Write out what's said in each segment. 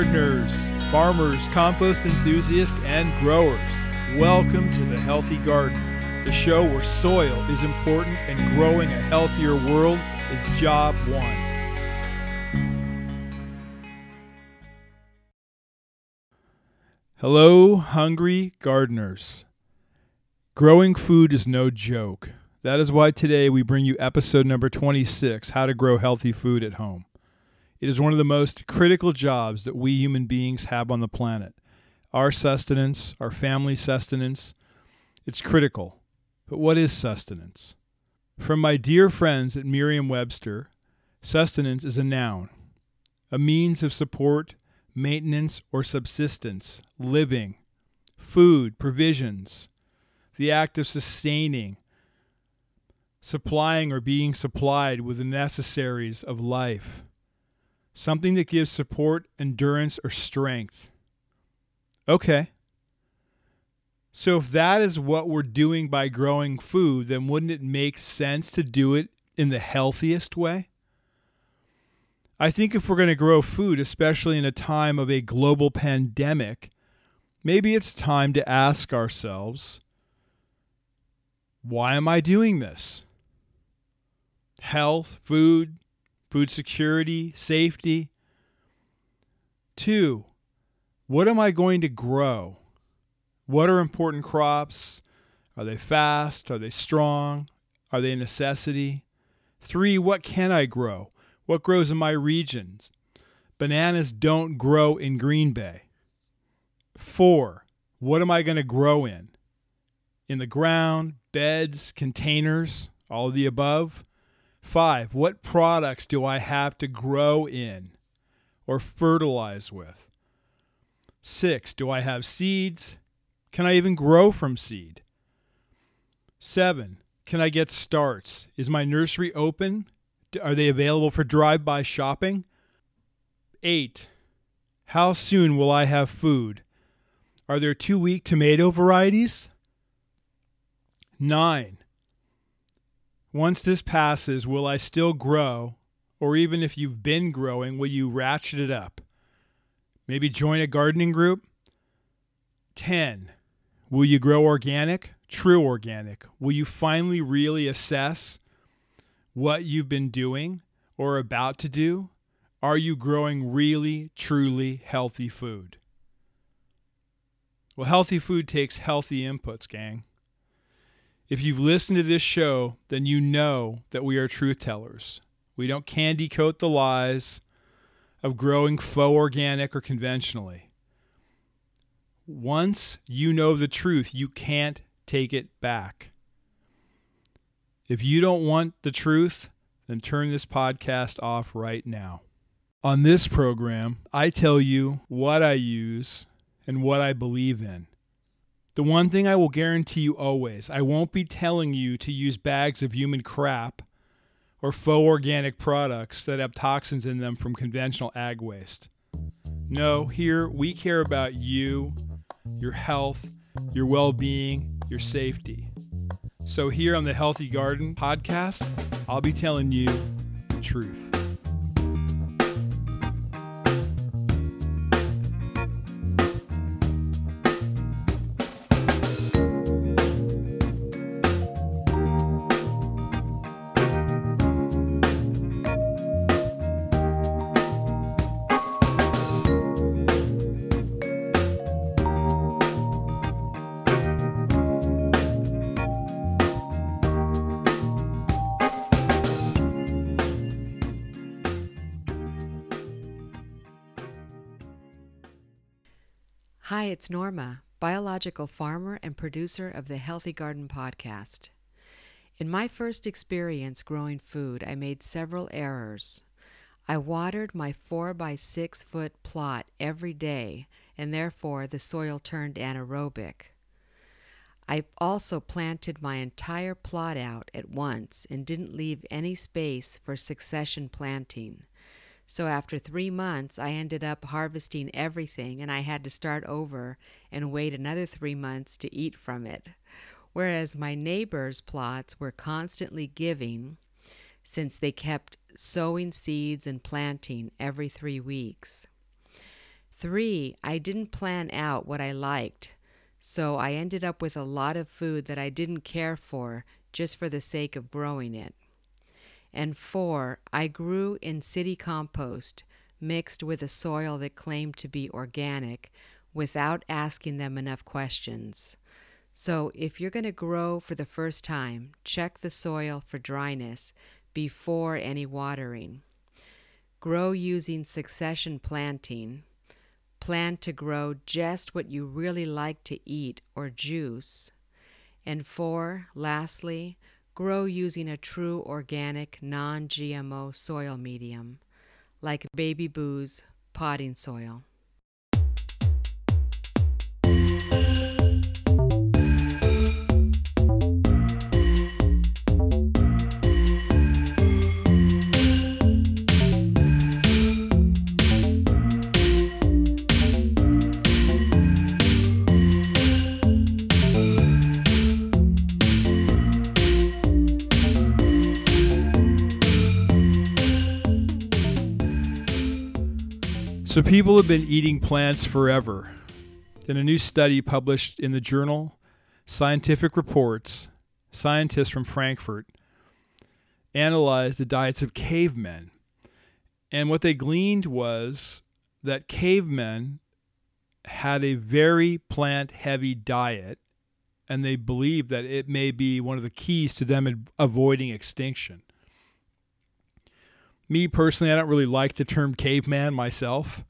Gardeners, farmers, compost enthusiasts, and growers. Welcome to The Healthy Garden, the show where soil is important and growing a healthier world is job one. Hello, hungry gardeners. Growing food is no joke. That is why today we bring you episode number 26 How to Grow Healthy Food at Home. It is one of the most critical jobs that we human beings have on the planet. Our sustenance, our family sustenance, it's critical. But what is sustenance? From my dear friends at Merriam Webster, sustenance is a noun, a means of support, maintenance, or subsistence, living, food, provisions, the act of sustaining, supplying or being supplied with the necessaries of life something that gives support, endurance, or strength. Okay. So, if that is what we're doing by growing food, then wouldn't it make sense to do it in the healthiest way? I think if we're going to grow food, especially in a time of a global pandemic, maybe it's time to ask ourselves why am I doing this? Health, food, food security, safety. Two, what am I going to grow? What are important crops? Are they fast? Are they strong? Are they a necessity? Three, what can I grow? What grows in my regions? Bananas don't grow in Green Bay. Four, what am I going to grow in? In the ground, beds, containers, all of the above. Five, what products do I have to grow in or fertilize with? Six, do I have seeds? Can I even grow from seed? Seven, can I get starts? Is my nursery open? Are they available for drive by shopping? Eight, how soon will I have food? Are there two week tomato varieties? Nine, once this passes, will I still grow? Or even if you've been growing, will you ratchet it up? Maybe join a gardening group? 10. Will you grow organic? True organic. Will you finally really assess what you've been doing or about to do? Are you growing really, truly healthy food? Well, healthy food takes healthy inputs, gang. If you've listened to this show, then you know that we are truth tellers. We don't candy coat the lies of growing faux organic or conventionally. Once you know the truth, you can't take it back. If you don't want the truth, then turn this podcast off right now. On this program, I tell you what I use and what I believe in. The one thing I will guarantee you always I won't be telling you to use bags of human crap or faux organic products that have toxins in them from conventional ag waste. No, here we care about you, your health, your well being, your safety. So, here on the Healthy Garden podcast, I'll be telling you the truth. It's Norma, biological farmer and producer of the Healthy Garden podcast. In my first experience growing food, I made several errors. I watered my 4 by 6 foot plot every day, and therefore the soil turned anaerobic. I also planted my entire plot out at once and didn't leave any space for succession planting. So after three months, I ended up harvesting everything and I had to start over and wait another three months to eat from it. Whereas my neighbors' plots were constantly giving since they kept sowing seeds and planting every three weeks. Three, I didn't plan out what I liked, so I ended up with a lot of food that I didn't care for just for the sake of growing it. And four, I grew in city compost mixed with a soil that claimed to be organic without asking them enough questions. So, if you're going to grow for the first time, check the soil for dryness before any watering. Grow using succession planting. Plan to grow just what you really like to eat or juice. And four, lastly, grow using a true organic, non GMO soil medium, like Baby Bu's potting soil. So people have been eating plants forever. In a new study published in the journal Scientific Reports, scientists from Frankfurt analyzed the diets of cavemen. And what they gleaned was that cavemen had a very plant heavy diet, and they believe that it may be one of the keys to them avoiding extinction. Me personally, I don't really like the term caveman myself,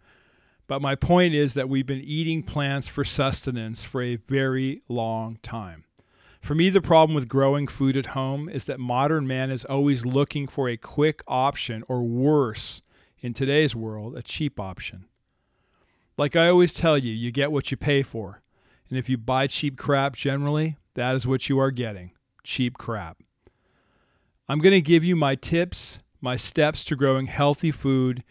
but my point is that we've been eating plants for sustenance for a very long time. For me, the problem with growing food at home is that modern man is always looking for a quick option, or worse, in today's world, a cheap option. Like I always tell you, you get what you pay for. And if you buy cheap crap generally, that is what you are getting cheap crap. I'm going to give you my tips my steps to growing healthy food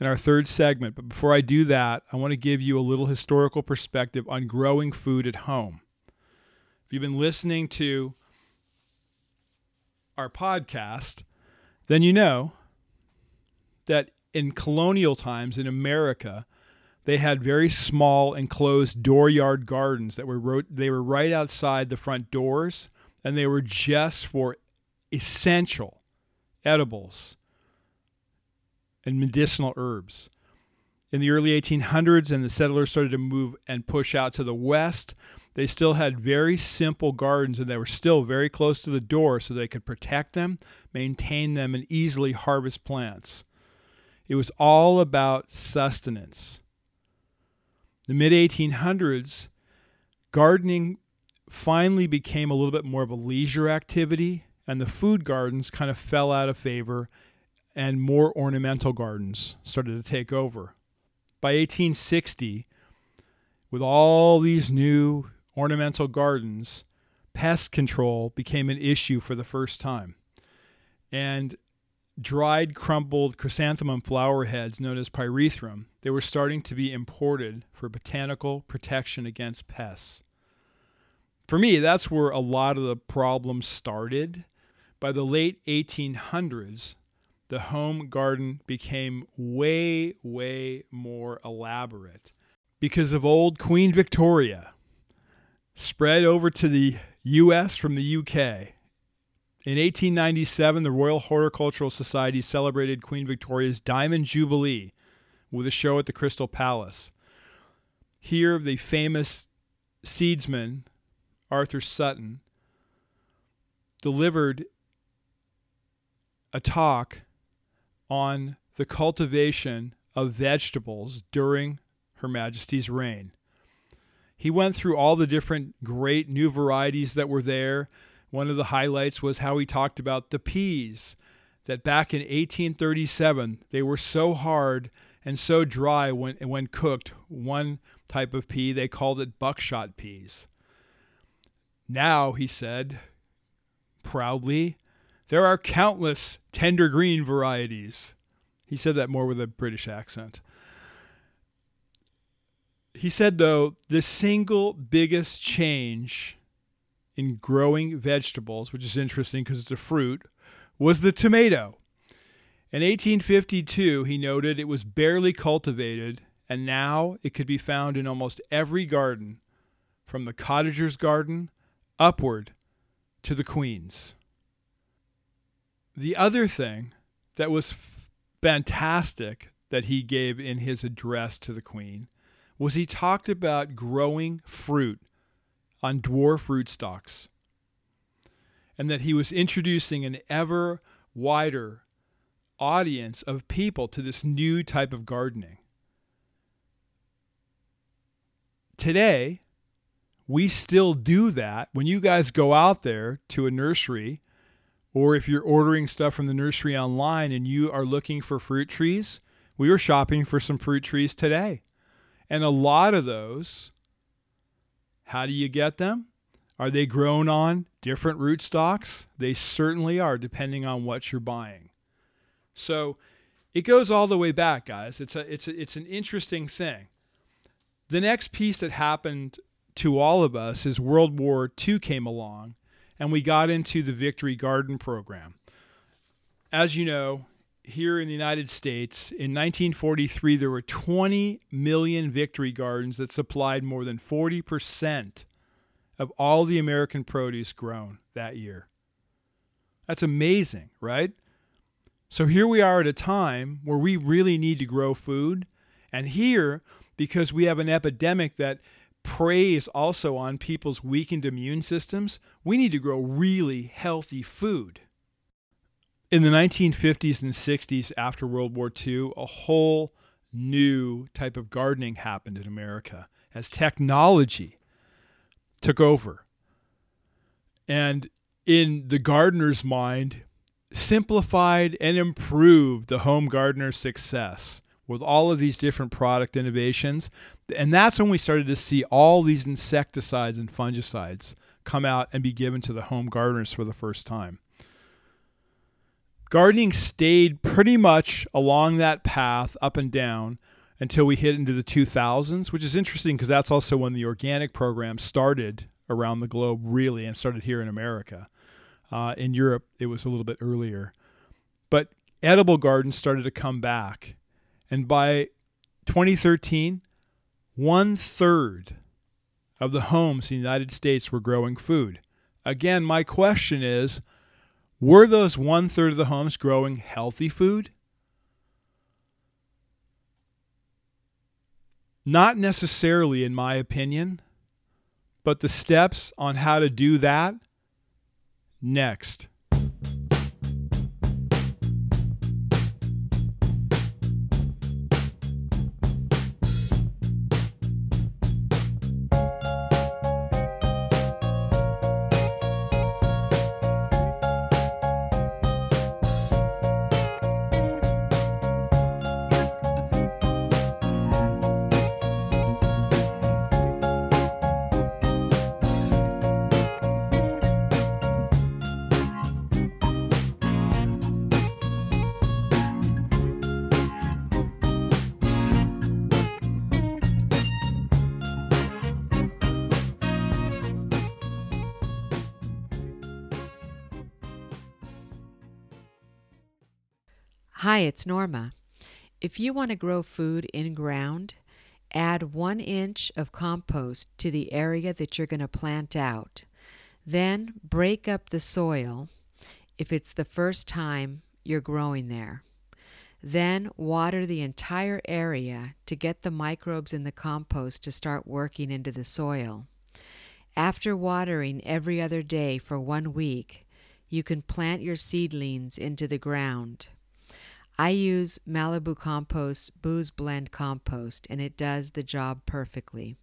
in our third segment. But before I do that, I want to give you a little historical perspective on growing food at home. If you've been listening to our podcast, then you know that in colonial times in America, they had very small enclosed dooryard gardens that were they were right outside the front doors and they were just for essential edibles, and medicinal herbs. In the early 1800s, and the settlers started to move and push out to the west, they still had very simple gardens and they were still very close to the door so they could protect them, maintain them, and easily harvest plants. It was all about sustenance. The mid 1800s, gardening finally became a little bit more of a leisure activity and the food gardens kind of fell out of favor and more ornamental gardens started to take over. By 1860, with all these new ornamental gardens, pest control became an issue for the first time. And dried, crumpled chrysanthemum flower heads known as pyrethrum, they were starting to be imported for botanical protection against pests. For me, that's where a lot of the problems started by the late 1800s, the home garden became way, way more elaborate because of old Queen Victoria. Spread over to the US from the UK. In 1897, the Royal Horticultural Society celebrated Queen Victoria's Diamond Jubilee with a show at the Crystal Palace. Here, the famous seedsman, Arthur Sutton, delivered a talk on the cultivation of vegetables during Her Majesty's reign. He went through all the different great new varieties that were there. One of the highlights was how he talked about the peas, that back in 1837 they were so hard and so dry when, when cooked. One type of pea, they called it buckshot peas. Now, he said proudly, there are countless tender green varieties. He said that more with a British accent. He said, though, the single biggest change in growing vegetables, which is interesting because it's a fruit, was the tomato. In 1852, he noted it was barely cultivated And now it could be found in almost every garden, from the cottager's garden upward to the queen's. The other thing that was f- fantastic that he gave in his address to the queen was he talked about growing fruit on dwarf rootstocks and that he was introducing an ever wider audience of people to this new type of gardening. Today, we still do that. When you guys go out there to a nursery, or if you're ordering stuff from the nursery online and you are looking for fruit trees, we were shopping for some fruit trees today. And a lot of those, how do you get them? Are they grown on different rootstocks? They certainly are, depending on what you're buying. So it goes all the way back, guys. It's a, it's a, it's an interesting thing. The next piece that happened to all of us is World War II came along, and we got into the Victory Garden program. As you know, here in the United States, in 1943, there were 20 million Victory Gardens that supplied more than 40% of all the American produce grown that year. That's amazing, right? So here we are at a time where we really need to grow food. And here, because we have an epidemic that preys also on people's weakened immune systems, we need to grow really healthy food. In the 1950s and 60s, after World War II, a whole new type of gardening happened in America as technology took over. And in the gardener's mind, simplified and improved the home gardener's success with all of these different product innovations. And that's when we started to see all these insecticides and fungicides come out and be given to the home gardeners for the first time. Gardening stayed pretty much along that path up and down until we hit into the 2000s, which is interesting because that's also when the organic program started around the globe, really, and started here in America. Uh, in Europe, it was a little bit earlier. But edible gardens started to come back. And by 2013, one third of the homes in the United States were growing food. Again, my question is were those one third of the homes growing healthy food? Not necessarily, in my opinion, but the steps on how to do that next. Hi, it's Norma. If you want to grow food in ground, add one inch of compost to the area that you're going to plant out. Then break up the soil if it's the first time you're growing there. Then water the entire area to get the microbes in the compost to start working into the soil. After watering every other day for one week, you can plant your seedlings into the ground. I use Malibu Compost's Bu's Blend compost, and it does the job perfectly.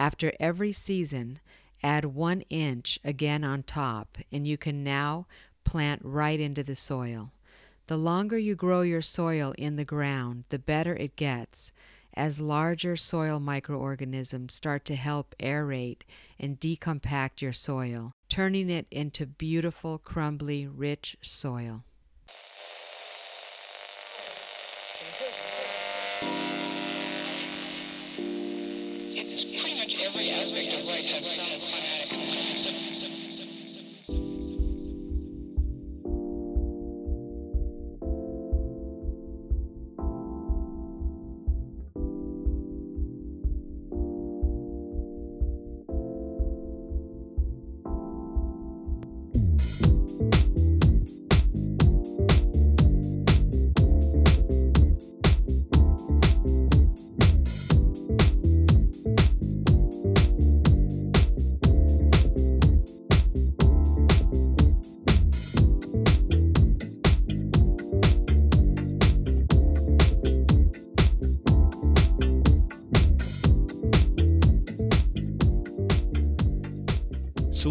After every season, add one inch again on top, and you can now plant right into the soil. The longer you grow your soil in the ground, the better it gets, as larger soil microorganisms start to help aerate and decompact your soil, turning it into beautiful, crumbly, rich soil.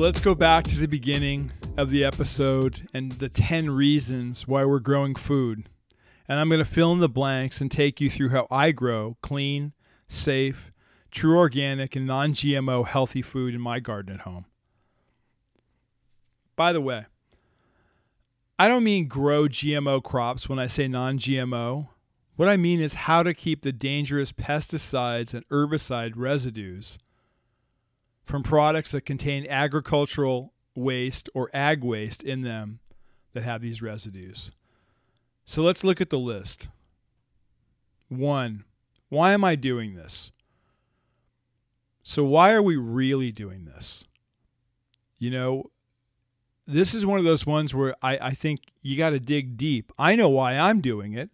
Let's go back to the beginning of the episode and the 10 reasons why we're growing food. And I'm going to fill in the blanks and take you through how I grow clean, safe, true organic, and non GMO healthy food in my garden at home. By the way, I don't mean grow GMO crops when I say non GMO. What I mean is how to keep the dangerous pesticides and herbicide residues from products that contain agricultural waste or ag waste in them that have these residues. So let's look at the list. One, why am I doing this? So, why are we really doing this? You know, this is one of those ones where I, I think you got to dig deep. I know why I'm doing it.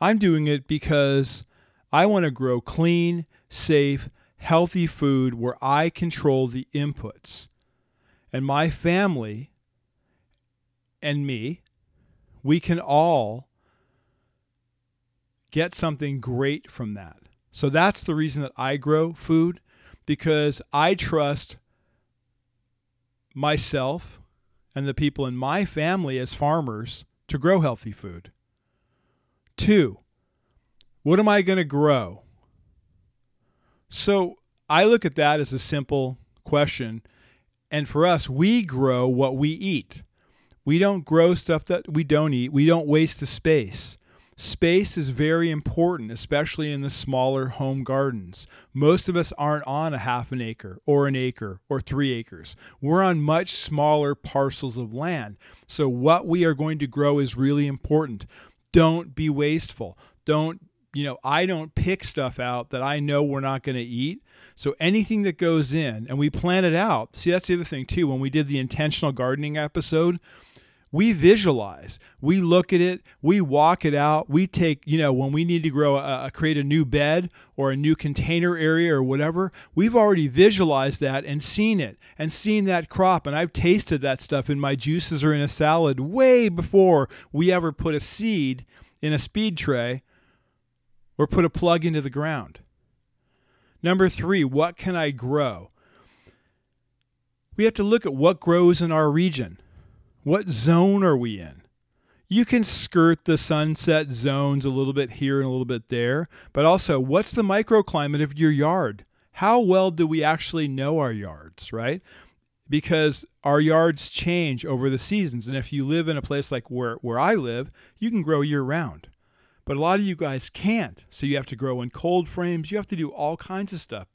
I'm doing it because I want to grow clean, safe, healthy food where I control the inputs. And my family and me, we can all get something great from that. So that's the reason that I grow food because I trust myself and the people in my family as farmers to grow healthy food. Two, what am I going to grow? So I look at that as a simple question. And for us, we grow what we eat. We don't grow stuff that we don't eat. We don't waste the space. Space is very important, especially in the smaller home gardens. Most of us aren't on a half an acre or an acre or three acres. We're on much smaller parcels of land. So, what we are going to grow is really important. Don't be wasteful. Don't, you know, I don't pick stuff out that I know we're not going to eat. So, anything that goes in and we plan it out. See, that's the other thing, too. When we did the intentional gardening episode, we visualize we look at it we walk it out we take you know when we need to grow a, create a new bed or a new container area or whatever we've already visualized that and seen it and seen that crop and i've tasted that stuff in my juices or in a salad way before we ever put a seed in a seed tray or put a plug into the ground number three what can i grow we have to look at what grows in our region what zone are we in? You can skirt the sunset zones a little bit here and a little bit there, but also, what's the microclimate of your yard? How well do we actually know our yards, right? Because our yards change over the seasons. And if you live in a place like where, where I live, you can grow year round. But a lot of you guys can't. So you have to grow in cold frames, you have to do all kinds of stuff.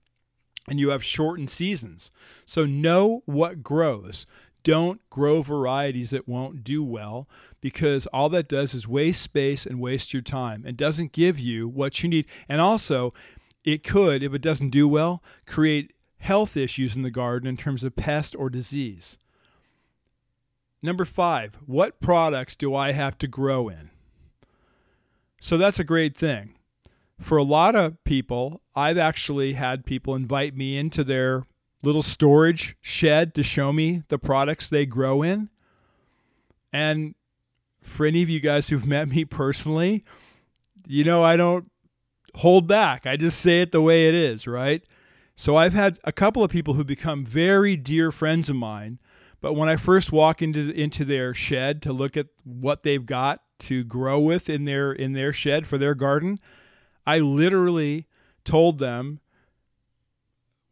And you have shortened seasons. So know what grows. Don't grow varieties that won't do well because all that does is waste space and waste your time and doesn't give you what you need. And also, it could, if it doesn't do well, create health issues in the garden in terms of pest or disease. Number five, what products do I have to grow in? So that's a great thing. For a lot of people, I've actually had people invite me into their little storage shed to show me the products they grow in. And for any of you guys who've met me personally, you know, I don't hold back. I just say it the way it is, right? So I've had a couple of people who become very dear friends of mine, but when I first walk into into their shed to look at what they've got to grow with in their in their shed for their garden, I literally told them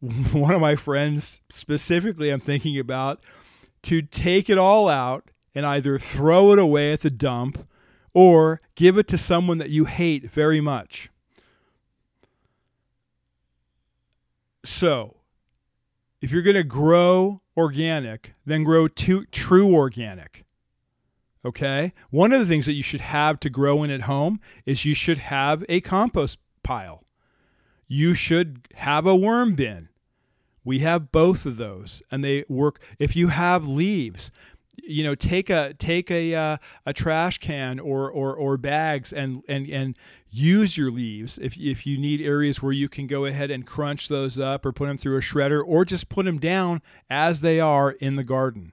one of my friends specifically I'm thinking about to take it all out and either throw it away at the dump or give it to someone that you hate very much. So, if you're going to grow organic, then grow to, true organic. Okay? One of the things that you should have to grow in at home is you should have a compost pile. You should have a worm bin. We have both of those, and they work. If you have leaves, you know, take a take a uh, a trash can or, or or bags and and and use your leaves. If if you need areas where you can go ahead and crunch those up or put them through a shredder or just put them down as they are in the garden.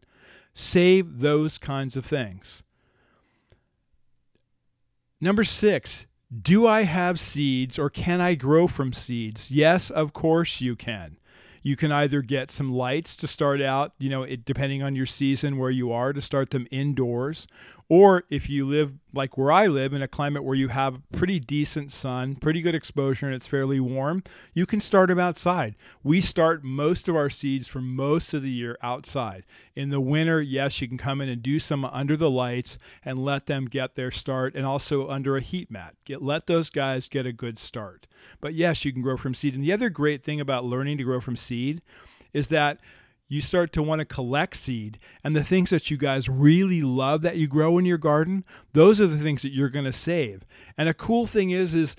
Save those kinds of things. Number six, do I have seeds or can I grow from seeds? Yes, of course you can. You can either get some lights to start out, you know, it, depending on your season where you are, to start them indoors, or if you live like where I live in a climate where you have pretty decent sun, pretty good exposure, and it's fairly warm, you can start them outside. We start most of our seeds for most of the year outside. In the winter, yes, you can come in and do some under the lights and let them get their start, and also under a heat mat. Get let those guys get a good start. But yes, you can grow from seed. And the other great thing about learning to grow from seed is that you start to want to collect seed and the things that you guys really love that you grow in your garden those are the things that you're going to save. And a cool thing is is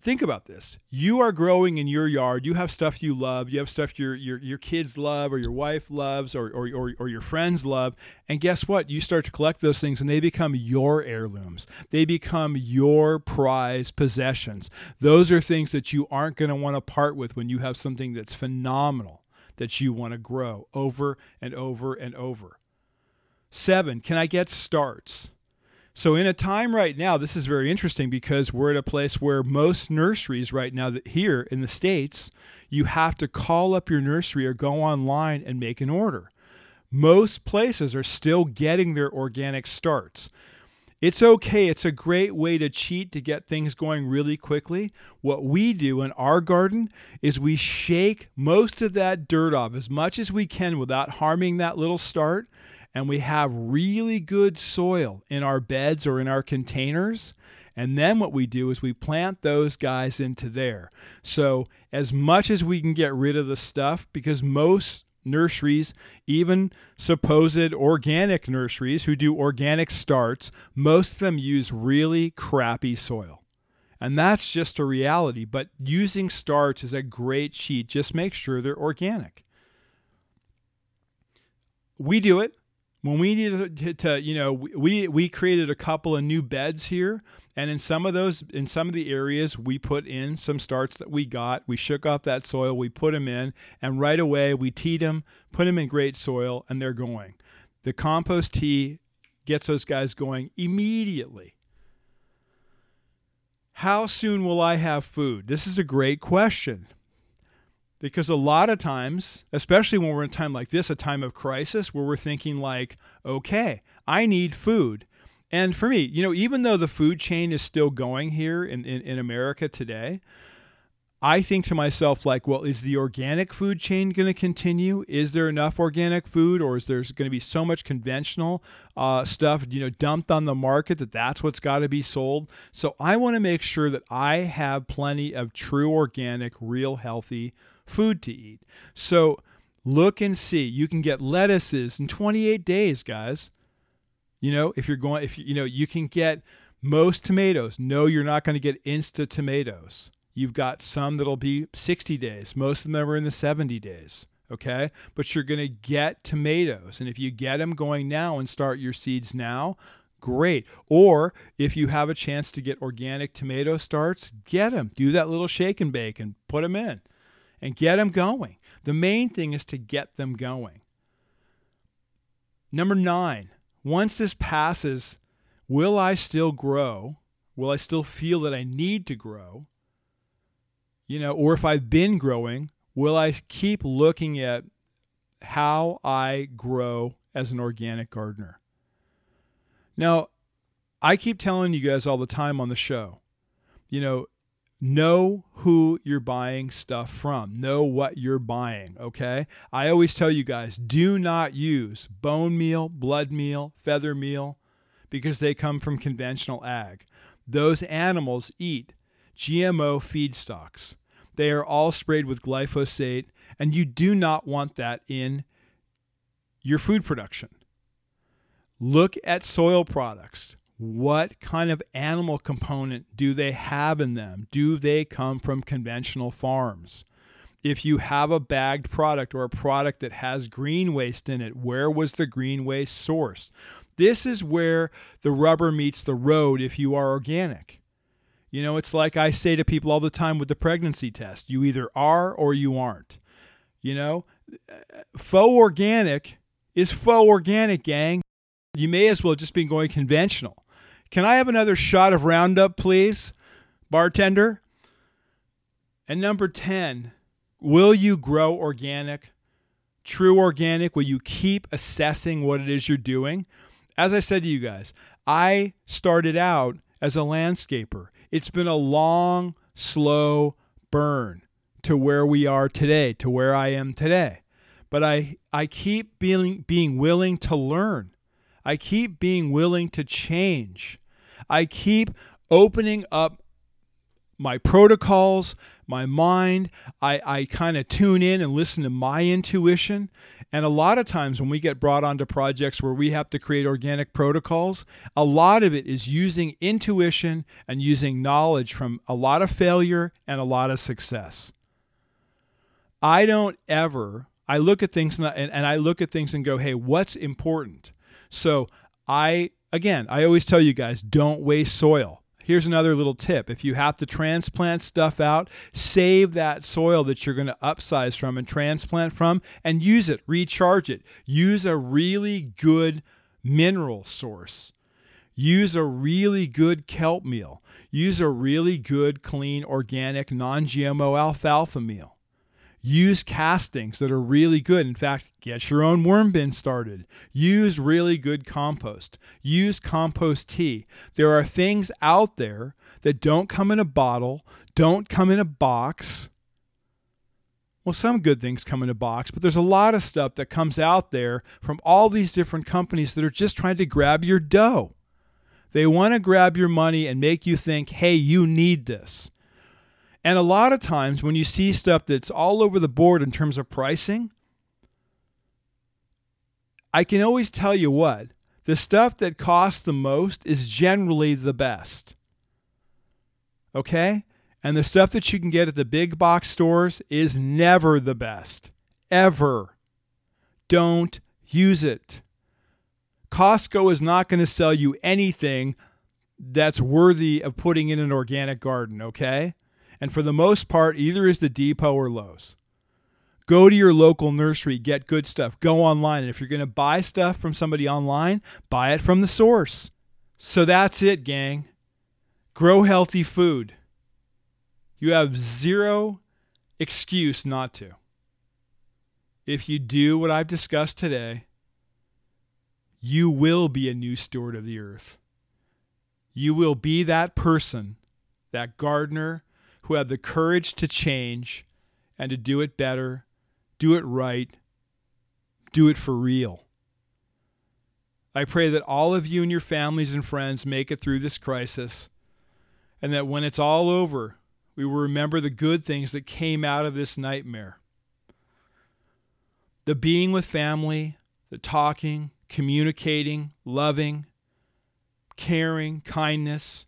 think about this. You are growing in your yard you have stuff you love you have stuff your your, your kids love or your wife loves or, or, or, or your friends love and guess what? You start to collect those things and they become your heirlooms. They become your prized possessions. Those are things that you aren't going to want to part with when you have something that's phenomenal that you want to grow over and over and over. Seven, can I get starts? So, in a time right now, this is very interesting because we're at a place where most nurseries right now, that here in the States, you have to call up your nursery or go online and make an order. Most places are still getting their organic starts. It's okay. It's a great way to cheat to get things going really quickly. What we do in our garden is we shake most of that dirt off as much as we can without harming that little start. And we have really good soil in our beds or in our containers. And then what we do is we plant those guys into there. So, as much as we can get rid of the stuff, because most nurseries, even supposed organic nurseries who do organic starts, most of them use really crappy soil. And that's just a reality. But using starts is a great cheat. Just make sure they're organic. We do it when we needed to, to, you know we we created a couple of new beds here and in some of those in some of the areas we put in some starts that we got. We shook off that soil we put them in and right away we teed them put them in great soil and they're going. The compost tea gets those guys going immediately. How soon will i have food? This is a great question because a lot of times, especially when we're in a time like this, a time of crisis, where we're thinking like, okay, I need food. And for me, you know, even though the food chain is still going here in, in, in America today, I think to myself, like, well, is the organic food chain going to continue? Is there enough organic food, or is there going to be so much conventional uh, stuff, you know, dumped on the market that that's what's got to be sold? So I want to make sure that I have plenty of true organic, real healthy food to eat. So look and see. You can get lettuces in 28 days, guys. You know, if you're going, if you know, you can get most tomatoes. No, you're not going to get Insta tomatoes. You've got some that'll be 60 days. Most of them are in the 70 days. Okay. But you're going to get tomatoes. And if you get them going now and start your seeds now, great. Or if you have a chance to get organic tomato starts, get them. Do that little shake and bake and put them in and get them going. The main thing is to get them going. Number nine, once this passes, will I still grow? Will I still feel that I need to grow? You know, or if I've been growing, will I keep looking at how I grow as an organic gardener? Now, I keep telling you guys all the time on the show, you know, know who you're buying stuff from. Know what you're buying okay? I always tell you guys do not use bone meal blood meal feather meal because they come from conventional ag. Those animals eat gmo feedstocks. They are all sprayed with glyphosate and you do not want that in your food production. Look at soil products what kind of animal component do they have in them? Do they come from conventional farms? If you have a bagged product or a product that has green waste in it, where was the green waste sourced? This is where the rubber meets the road if you are organic. You know, it's like I say to people all the time with the pregnancy test you either are or you aren't. You know, faux organic is faux organic, gang. You may as well just be going conventional. Can I have another shot of Roundup, please, bartender? And number 10, will you grow organic? True organic? Will you keep assessing what it is you're doing? As I said to you guys, I started out as a landscaper. It's been a long, slow burn to where we are today, to where I am today. But I, I keep being, being willing to learn. I keep being willing to change. I keep opening up my protocols, my mind. I, I kind of tune in and listen to my intuition. And a lot of times when we get brought onto projects where we have to create organic protocols, a lot of it is using intuition and using knowledge from a lot of failure and a lot of success. I don't ever, I look at things and, and I look at things and go, hey, what's important? So I, again, I always tell you guys, don't waste soil. Here's another little tip. If you have to transplant stuff out, save that soil that you're going to upsize from and transplant from and use it, recharge it. Use a really good mineral source. Use a really good kelp meal. Use a really good, clean, organic, non GMO alfalfa meal. Use castings that are really good. In fact, get your own worm bin started. Use really good compost. Use compost tea. There are things out there that don't come in a bottle, don't come in a box. Well, some good things come in a box, but there's a lot of stuff that comes out there from all these different companies that are just trying to grab your dough. They want to grab your money and make you think, hey, you need this. And a lot of times when you see stuff that's all over the board in terms of pricing, I can always tell you what the stuff that costs the most is generally the best. Okay? And the stuff that you can get at the big box stores is never the best. Ever. Don't use it. Costco is not going to sell you anything that's worthy of putting in an organic garden, okay? And for the most part, either is the Depot or Lowe's. Go to your local nursery, get good stuff. Go online. And if you're going to buy stuff from somebody online, buy it from the source. So that's it, gang. Grow healthy food. You have zero excuse not to. If you do what I've discussed today, you will be a new steward of the earth. You will be that person, that gardener who have the courage to change and to do it better, do it right, do it for real. I pray that all of you and your families and friends make it through this crisis, and that when it's all over, we will remember the good things that came out of this nightmare. The being with family, the talking, communicating, loving, caring, kindness,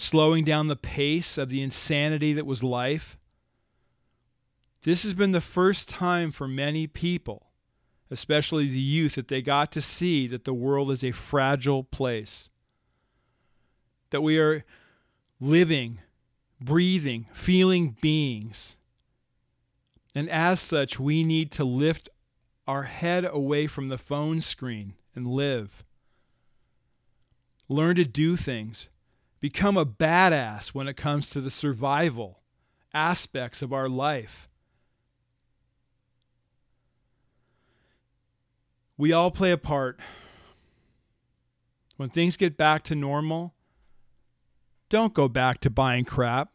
slowing down the pace of the insanity that was life. This has been the first time for many people, especially the youth, that they got to see that the world is a fragile place. That we are living, breathing, feeling beings. And as such, we need to lift our head away from the phone screen and live. Learn to do things become a badass when it comes to the survival aspects of our life. We all play a part. When things get back to normal, don't go back to buying crap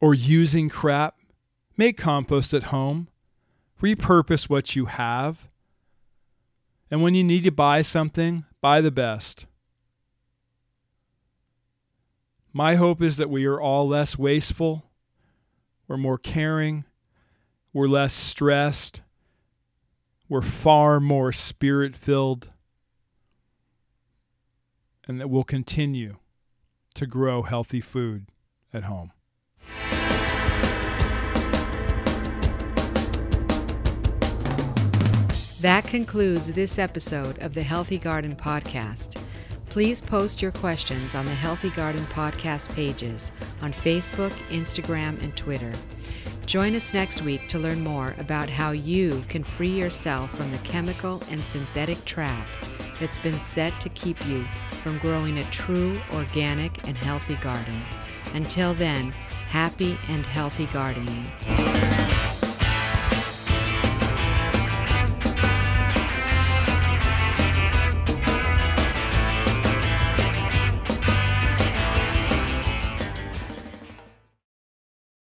or using crap. Make compost at home. Repurpose what you have. And when you need to buy something, buy the best. My hope is that we are all less wasteful, we're more caring, we're less stressed, we're far more spirit filled, and that we'll continue to grow healthy food at home. That concludes this episode of the Healthy Garden Podcast. Please post your questions on the Healthy Garden podcast pages on Facebook, Instagram, and Twitter. Join us next week to learn more about how you can free yourself from the chemical and synthetic trap that's been set to keep you from growing a true, organic, and healthy garden. Until then, happy and healthy gardening.